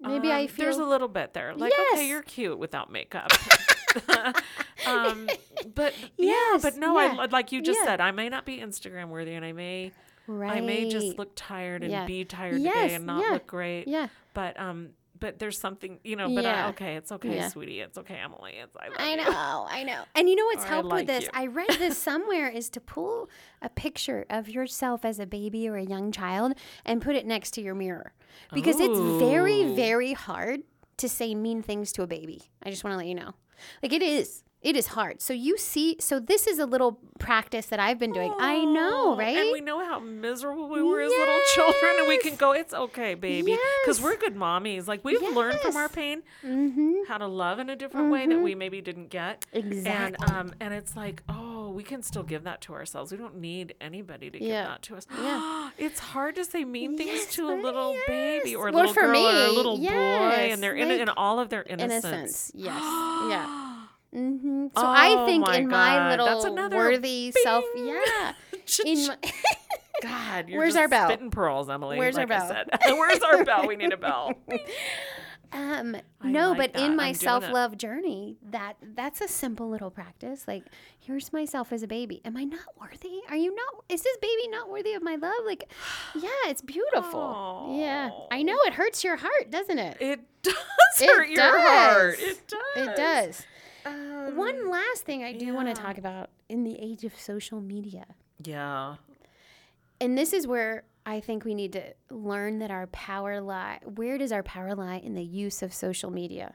Maybe I um, there's a little bit there. Like, Yes. okay, you're cute without makeup. um, but yeah, but no, yeah, I like you just yeah. said. I may not be Instagram worthy, and I may right. I may just look tired and Yeah. be tired Yes, today and not yeah, look great. Yeah. But um, but there's something, you know, but Yeah. I, okay, it's okay, Yeah. sweetie. It's okay, Emily. It's I I you. know, I know. And you know what's I helped like with this? you. I read this somewhere is to pull a picture of yourself as a baby or a young child and put it next to your mirror. Because it's very, very hard to say mean things to a baby. I just want to let you know. Like it is. It is hard. So you see, so this is a little practice that I've been doing. I know, Oh, right? And we know how miserable we were as little children, and we can go, it's okay, baby. Because Yes. we're good mommies. Like, we've learned from our pain mm-hmm. how to love in a different way that we maybe didn't get. Exactly. And, um, and it's like, oh, we can still give that to ourselves. We don't need anybody to give Yeah. that to us. Yeah. it's hard to say mean things Yes, to a little baby or a Well, little girl or a me, little boy, and they're in, like in all of their innocence. Innocence. Yes. yeah. Mm-hmm. So I Oh think my in my little that's another worthy self, yeah. In my, God, you're Where's just our bell? Spitting pearls, Emily. Where's our like I bell? said. Where's our bell? We need a bell. um, I no, like but that. in my self love journey, that that's a simple little practice. Like, here's myself as a baby. Am I not worthy? Are you not? Is this baby not worthy of my love? Like, yeah, it's beautiful. Yeah, I know it hurts your heart, doesn't it? It does It hurt your heart. does. It does. It does. Um, One last thing I do want to talk about in the age of social media. Yeah. And this is where I think we need to learn that our power lie. Where does our power lie in the use of social media?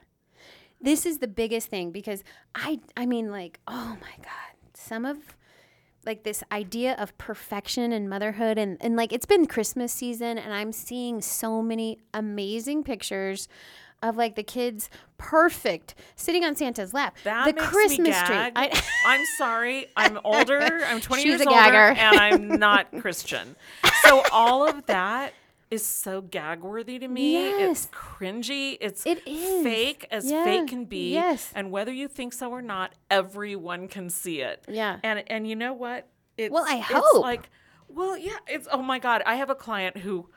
This is the biggest thing because I I mean like, oh my god, some of like this idea of perfection and motherhood and, and like it's been Christmas season and I'm seeing so many amazing pictures of like the kids perfect sitting on Santa's lap. That the makes Christmas me tree. gag. I, I'm sorry. I'm older. I'm 20 She's years a older, gagger. and I'm not Christian. So all of that is so gag worthy to me. Yes. It's cringy. It's It is. fake as Yeah. fake can be. Yes. And whether you think so or not, everyone can see it. yeah. And and you know what? It's, Well, I it's hope. like, well, yeah. It's oh my god. I have a client who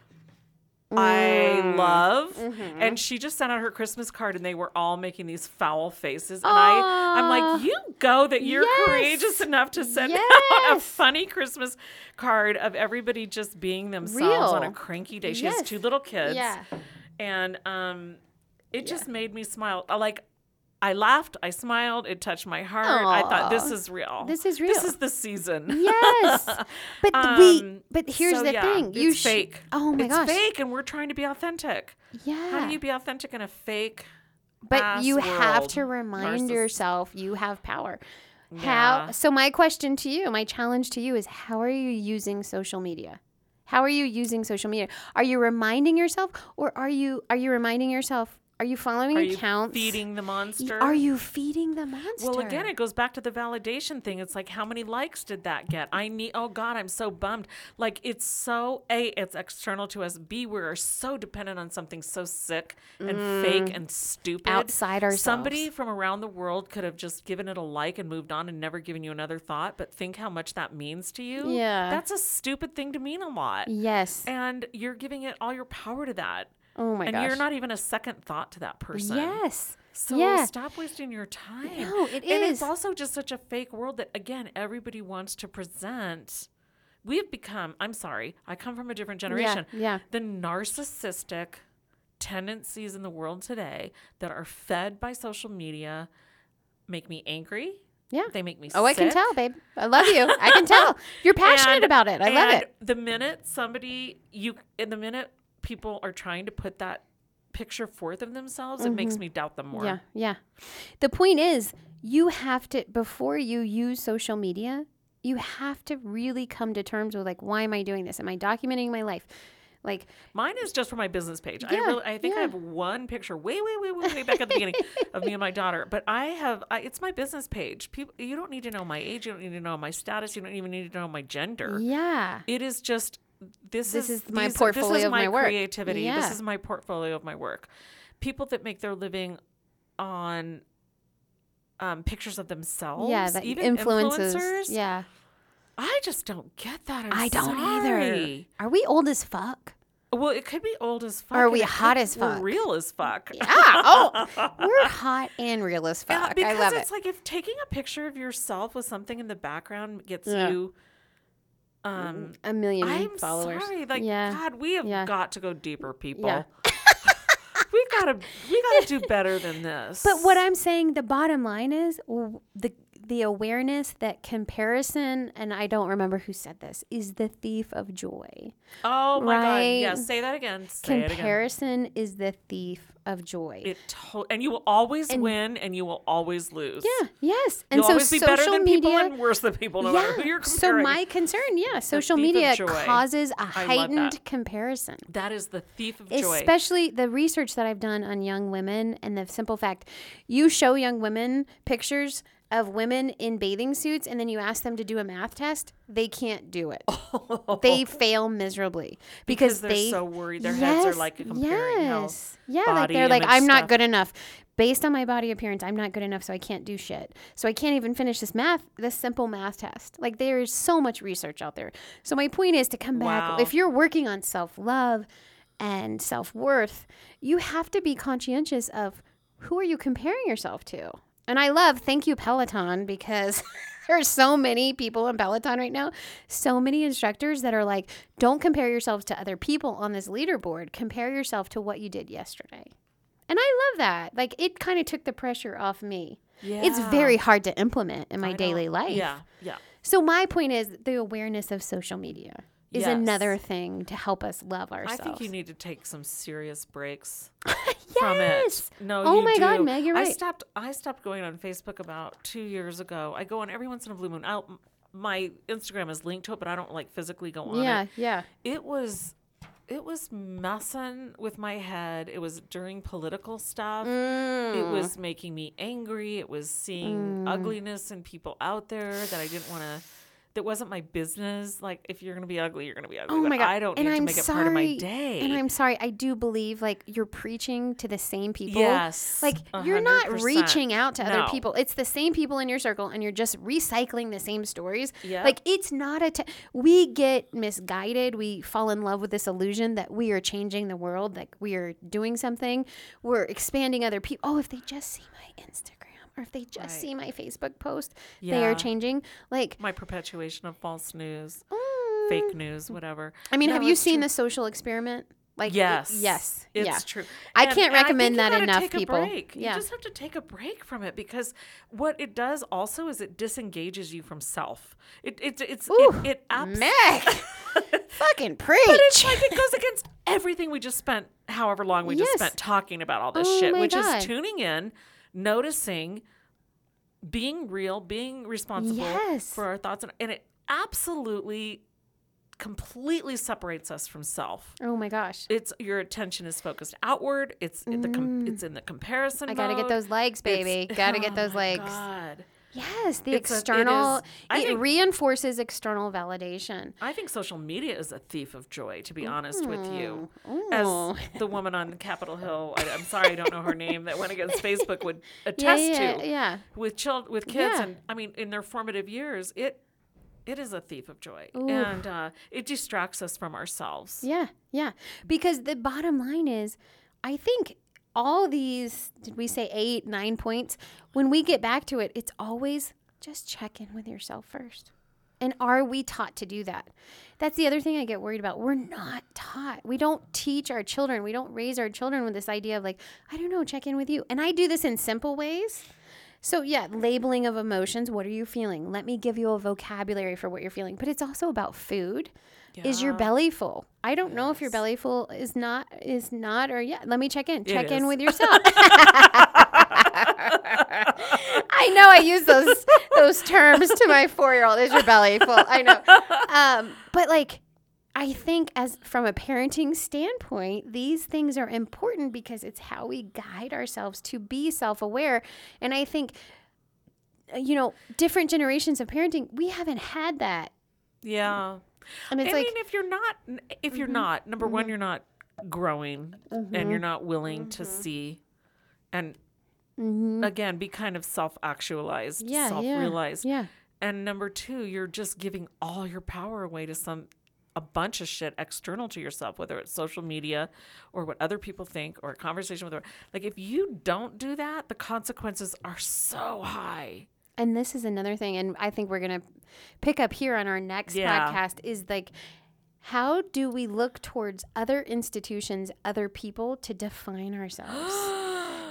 I love, Mm-hmm. and she just sent out her Christmas card, and they were all making these foul faces, and I, I'm like, you go that you're Yes. courageous enough to send out a funny Christmas card of everybody just being themselves on a cranky day. She Yes. has two little kids, Yeah. and um, it just made me smile. Like. I laughed, I smiled, it touched my heart. I thought this is real. This is real. This is the season. Yes. But th- we Um, but here's so the yeah, thing. You it's sh- fake. Oh my it's gosh. It's fake, and we're trying to be authentic. Yeah. How do you be authentic in a fake? but you have to remind Narciss- yourself you have power. Yeah. How so my question to you, my challenge to you is how are you using social media? How are you using social media? Are you reminding yourself or are you are you reminding yourself are you following Are you accounts? feeding the monster? Are you feeding the monster? Well, again, it goes back to the validation thing. It's like, how many likes did that get? I need. Oh God, I'm so bummed. Like, it's so a. It's external to us. B. We are so dependent on something so sick and fake and stupid Mm. Outside ourselves. Somebody from around the world could have just given it a like and moved on and never given you another thought. But think how much that means to you. Yeah. that's a stupid thing to mean a lot. Yes. And you're giving it all your power to that. Oh my god. and gosh. you're not even a second thought to that person. Yes. So yeah. stop wasting your time. No, it and is. it's also just such a fake world that again everybody wants to present. We've become. I'm sorry. I come from a different generation. yeah. The narcissistic tendencies in the world today that are fed by social media make me angry. Yeah. They make me. Oh, I can tell, babe. I love you. I can tell. You're passionate And- about it. I love it. The minute somebody you in the minute people are trying to put that picture forth of themselves, it makes me doubt them more. Mm-hmm. Yeah, yeah. The point is, you have to before you use social media, you have to really come to terms with like, why am I doing this? Am I documenting my life? Like, Mine is just for my business page. I Yeah, really, I think I have one picture way, way, way, way, way back at the beginning of me and my daughter. But I have, I, it's my business page. People, you don't need to know my age. You don't need to know my status. You don't even need to know my gender. yeah, It is just this, This is, is my these- This portfolio is of my, my creativity. Yeah. This is my portfolio of my work. People that make their living on um, pictures of themselves. yeah. That even influences. influencers. Yeah, I just don't get that. I'm I don't either. Are we old as fuck? Well, it could be old as fuck. Or are we hot as fuck? real as fuck. Yeah. Oh, we're hot and real as Yeah, fuck. I because love it's it. like if taking a picture of yourself with something in the background gets Yeah. you um A million I'm followers. sorry. Like yeah. God, we have Yeah. got to go deeper, people. Yeah. we gotta we gotta do better than this. But what I'm saying, the bottom line is w- the the awareness that comparison, and I don't remember who said this, is the thief of joy. oh my god, yeah, right? say that again. Say it again. Comparison is the thief of joy. It to- and you will always win, and you will always lose. yeah, yes. And You'll so always be social better than media people and worse than people, no matter who you're so my concern, yeah, social media causes a heightened that. comparison. that is the thief of joy. Especially the research that I've done on young women and the simple fact you show young women pictures of women in bathing suits and then you ask them to do a math test, they can't do it. they fail miserably because, because they're they so worried. Their heads are like comparing yes. Yeah, like they're like, I'm not good enough. Based on my body appearance, I'm not good enough, so I can't do shit. So I can't even finish this math, this simple math test. Like there's so much research out there. So my point is to come back. Wow. If you're working on self love and self worth, you have to be conscientious of who are you comparing yourself to. And I love, thank you Peloton, because there's so many people in Peloton right now, so many instructors that are like, don't compare yourselves to other people on this leaderboard. Compare yourself to what you did yesterday. And I love that. Like it kind of took the pressure off me. Yeah. It's very hard to implement in my I daily don't- life. Yeah, yeah. So my point is the awareness of social media is Yes. another thing to help us love ourselves. I think you need to take some serious breaks. from it. No, Oh you my God, do. Meg, you're I right. stopped. I stopped going on Facebook about two years ago. I go on every once in a blue moon. I'll, my Instagram is linked to it, but I don't like physically go on Yeah, it. yeah. It was, it was messing with my head. It was during political stuff. It Mm. was making me angry. It was seeing ugliness in people out there that I didn't want to. That wasn't my business. Like, if you're gonna be ugly, you're gonna be ugly. Oh my god! I don't and need I'm to make sorry, it part of my day. And I'm sorry. I do believe like you're preaching to the same people. Yes, Like a you're not reaching out to other No. people. It's the same people in your circle, and you're just recycling the same stories. Yep. Like it's not a. T- we get misguided. We fall in love with this illusion that we are changing the world. Like we are doing something. We're expanding other people. Oh, if they just see my Instagram. Or if they just Right. see my Facebook post, they are changing. Like, my perpetuation of false news, mm, fake news, whatever. I mean, No, have you seen true. the social experiment? Like, it- Yes. yes, It's yeah. true. I And- can't I recommend you that enough, take a people. break. Yeah. You just have to take a break from it because what it does also is it disengages you from self. It it it's Ooh, it, it Meg, fucking preach. But it's like it goes against everything we just spent however long we just spent talking about all this Oh shit, which God. is tuning in, noticing, being real, being responsible Yes. for our thoughts and, and it absolutely completely separates us from self. oh my gosh, It's your attention is focused outward. It's in the com- it's in the comparison. Mm. I gotta get those legs, baby. Gotta get oh those my legs. God. Yes, the It's external. is- I it think- reinforces external validation. I think social media is a thief of joy. To be honest with you, Ooh. as the woman on Capitol Hill, I, I'm sorry I don't know her name, that went against Facebook would Yeah, attest yeah, to yeah. with child with kids, Yeah. and I mean in their formative years, it it is a thief of joy, Ooh. and uh, it distracts us from ourselves. Yeah, yeah. Because the bottom line is, I think all these, did we say eight, nine points? When we get back to it, it's always just check in with yourself first. And are we taught to do that? That's the other thing I get worried about. We're not taught. We don't teach our children. We don't raise our children with this idea of like, I don't know, check in with you. And I do this in simple ways. So, yeah, labeling of emotions. What are you feeling? Let me give you a vocabulary for what you're feeling. But it's also about food. Is your belly full? I don't know if your belly full is not is not or yeah. Let me check in. Check in is. with yourself. I know I use those those terms to my four year old. Is your belly full? I know. Um, but like I think as from a parenting standpoint, these things are important because it's how we guide ourselves to be self-aware. And I think uh, you know, different generations of parenting, we haven't had that. Yeah. And it's I like Mm-hmm. mean, if you're not, if you're not, number one, you're not growing, Mm-hmm. and you're not willing to see, and again, be kind of self-actualized, Mm-hmm. yeah, self-realized. Yeah. And number two, you're just giving all your power away to some a bunch of shit external to yourself, whether it's social media or what other people think or a conversation with. Like if you don't do that, the consequences are so high. And this is another thing, and I think we're gonna pick up here on our next Yeah. podcast is like how do we look towards other institutions, other people to define ourselves?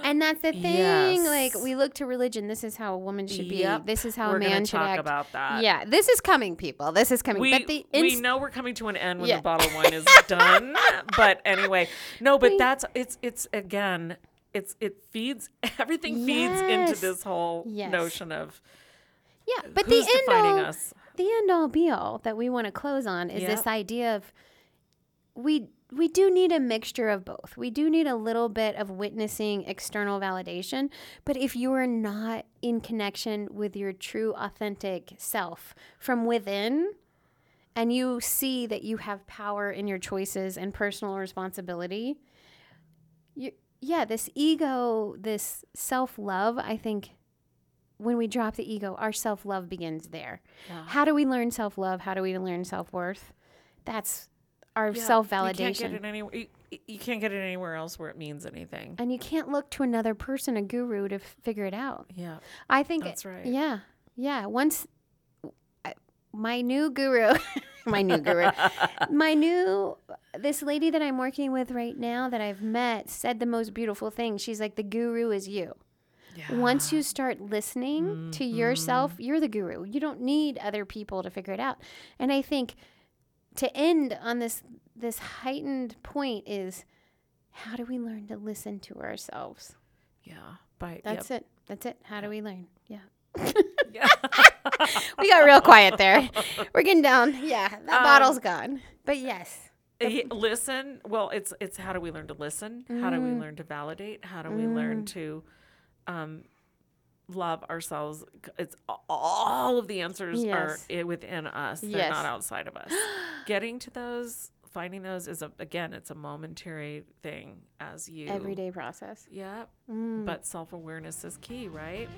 and that's the thing. Like we look to religion. This is how a woman should be. Yep. This is how We're a man should talk act. about that. Yeah, this is coming, people. This is coming. we, but the we know we're coming to an end when Yeah. the bottle of wine is done. but anyway, no, but We- that's it's it's again, it's it feeds everything feeds into this whole Yes. notion of yeah, but the end all, us. the end all be all that we want to close on is this idea of we we do need a mixture of both. We do need a little bit of witnessing external validation, but if you are not in connection with your true authentic self from within and you see that you have power in your choices and personal responsibility, you yeah, this ego, this self-love, I think when we drop the ego, our self-love begins there. Yeah. How do we learn self love? How do we learn self worth? That's our Yeah, self You can't get validation. it anywhere. You, you can't get it anywhere else where it means anything. And you can't look to another person, a guru, to f- figure it out. Yeah, I think that's right. Yeah, yeah. Once I, my new guru, my new guru, my new this lady that I'm working with right now that I've met said the most beautiful thing. She's like, the guru is you. Yeah. Once you start listening to yourself, mm-hmm. you're the guru. You don't need other people to figure it out. And I think to end on this this heightened point is how do we learn to listen to ourselves? Yeah, by That's it. That's it. How do we learn? Yeah. Yeah. We got real quiet there. We're getting down. Yeah, that Um, bottle's gone. But yes. Yeah, listen well it's it's how do we learn to listen how do we Mm. learn to validate how do we learn to um love ourselves it's all of the answers are Yes. i- within us they're Yes. not outside of us getting to those finding those is a, again it's a momentary thing as you Everyday process. yeah Mm. but self-awareness is key right